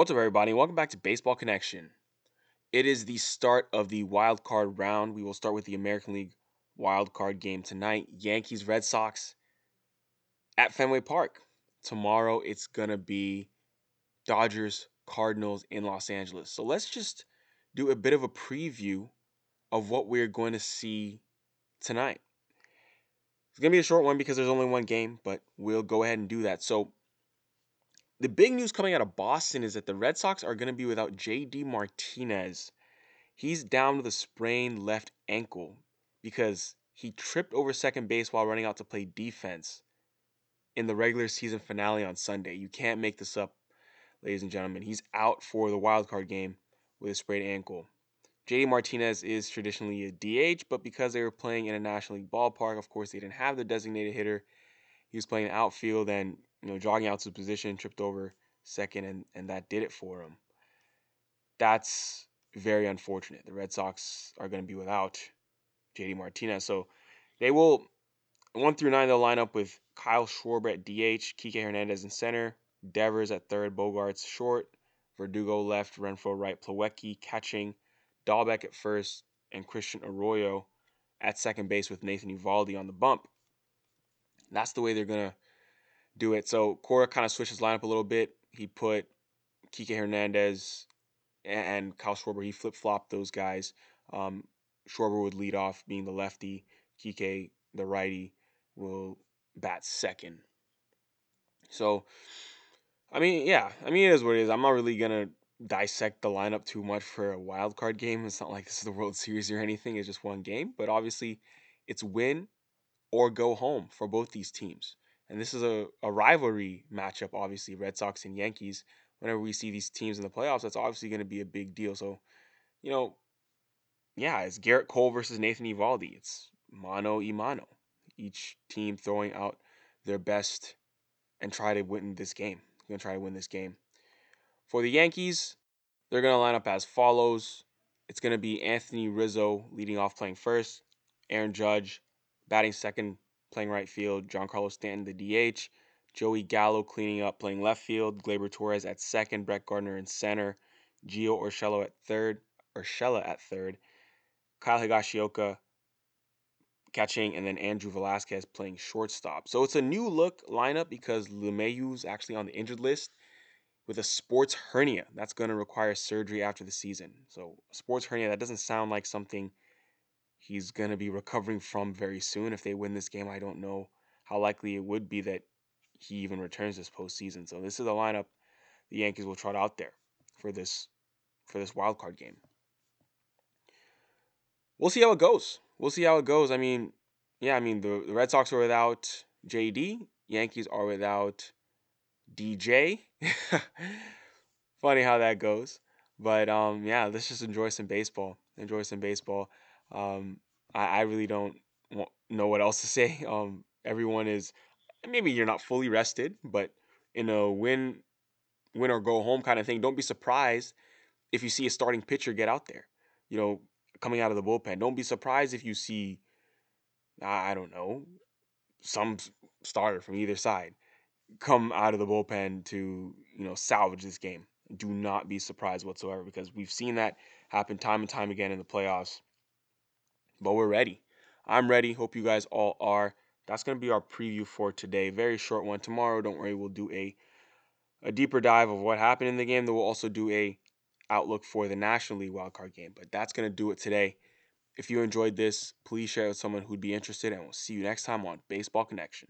What's up, everybody? Welcome back to Baseball Connection. It is the start of the wild card round. We will start with the American League wild card game tonight. Yankees Red Sox at Fenway Park. Tomorrow it's gonna be Dodgers Cardinals in Los Angeles. So let's just do a bit of a preview of what we're going to see tonight. It's gonna be a short one because there's only one game, but we'll go ahead and do that. So the big news coming out of Boston is that the Red Sox are going to be without JD Martinez. He's down with a sprained left ankle because he tripped over second base while running out to play defense in the regular season finale on Sunday. You can't make this up, ladies and gentlemen. He's out for the wild card game with a sprained ankle. JD Martinez is traditionally a DH, but because they were playing in a National League ballpark, of course, they didn't have the designated hitter. He was playing outfield and you know, jogging out to position, tripped over second, and, and that did it for him. That's very unfortunate. The Red Sox are going to be without JD Martinez. So they will, one through nine, they'll line up with Kyle Schwarber at DH, Kike Hernandez in center, Devers at third, Bogaerts short, Verdugo left, Renfroe right, Plawecki catching, Dalbec at first, and Christian Arroyo at second base with Nathan Eovaldi on the bump. That's the way they're going to do it. So Cora kind of switched his lineup a little bit. He put Kike Hernandez and Kyle Schwarber. He flip flopped those guys. Um, Schwarber would lead off, being the lefty. Kike, the righty, will bat second. So, I mean, yeah, I mean, it is what it is. I'm not really gonna dissect the lineup too much for a wild card game. It's not like this is the World Series or anything. It's just one game, but obviously, it's win or go home for both these teams and this is a, a rivalry matchup, obviously, Red Sox and Yankees. Whenever we see these teams in the playoffs, that's obviously going to be a big deal. So, you know, yeah, it's Gerrit Cole versus Nathan Eovaldi. It's mano y mano. Each team throwing out their best and try to win this game. Going to try to win this game. For the Yankees, they're going to line up as follows. It's going to be Anthony Rizzo leading off playing first, Aaron Judge batting second, playing right field, Giancarlo Stanton, the DH, Joey Gallo cleaning up, playing left field, Gleyber Torres at second, Brett Gardner in center, Gio Urshela at third, Urshela at third, Kyle Higashioka catching, and then Andrew Velazquez playing shortstop. So it's a new look lineup because LeMahieu's actually on the injured list with a sports hernia. That's going to require surgery after the season. So sports hernia, that doesn't sound like something he's going to be recovering from very soon. If they win this game, I don't know how likely it would be that he even returns this postseason. So this is the lineup the Yankees will trot out there for this for this wild card game. We'll see how it goes. We'll see how it goes. I mean, yeah, I mean the, the Red Sox are without JD, Yankees are without DJ. Funny how that goes. But um yeah, let's just enjoy some baseball. Enjoy some baseball. Um, I, I really don't know what else to say. Um, everyone is maybe you're not fully rested, but in a win, win or go home kind of thing. Don't be surprised if you see a starting pitcher get out there. You know, coming out of the bullpen. Don't be surprised if you see, I don't know, some starter from either side come out of the bullpen to you know salvage this game. Do not be surprised whatsoever because we've seen that happen time and time again in the playoffs but we're ready. I'm ready. Hope you guys all are. That's going to be our preview for today. Very short one. Tomorrow, don't worry, we'll do a a deeper dive of what happened in the game. Then we'll also do a outlook for the National League wildcard game. But that's going to do it today. If you enjoyed this, please share it with someone who'd be interested, and we'll see you next time on Baseball Connection.